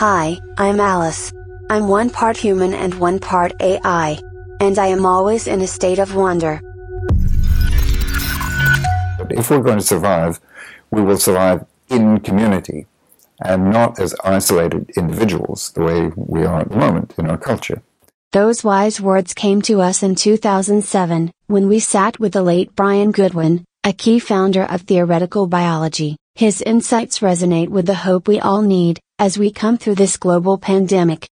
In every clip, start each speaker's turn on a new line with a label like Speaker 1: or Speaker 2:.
Speaker 1: Hi, I'm Alice. I'm one part human and one part AI. And I am always in a state of wonder.
Speaker 2: If we're going to survive, we will survive in community and not as isolated individuals the way we are at the moment in our culture.
Speaker 1: Those wise words came to us in 2007, when we sat with the late Brian Goodwin, a key founder of theoretical biology. His insights resonate with the hope we all need, as we come through this global pandemic.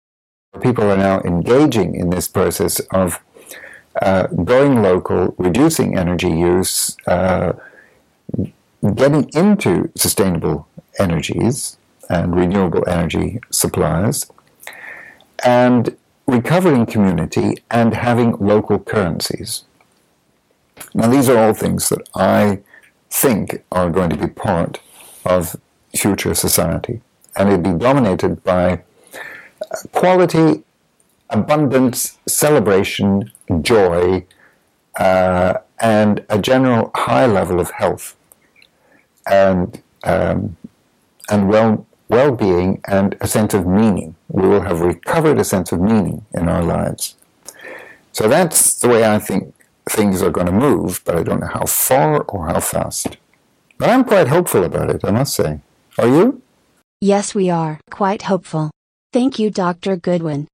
Speaker 2: People are now engaging in this process of uh, going local, reducing energy use, uh, getting into sustainable energies and renewable energy supplies, and recovering community and having local currencies. Now, these are all things that I think are going to be part of future society, and it'd be dominated by quality, abundance, celebration, joy, uh, and a general high level of health and um, and well well-being and a sense of meaning. We will have recovered a sense of meaning in our lives. So that's the way I think things are going to move, but I don't know how far or how fast. But I'm quite hopeful about it, I must say. Are you?
Speaker 1: Yes, we are quite hopeful. Thank you, Dr. Goodwin.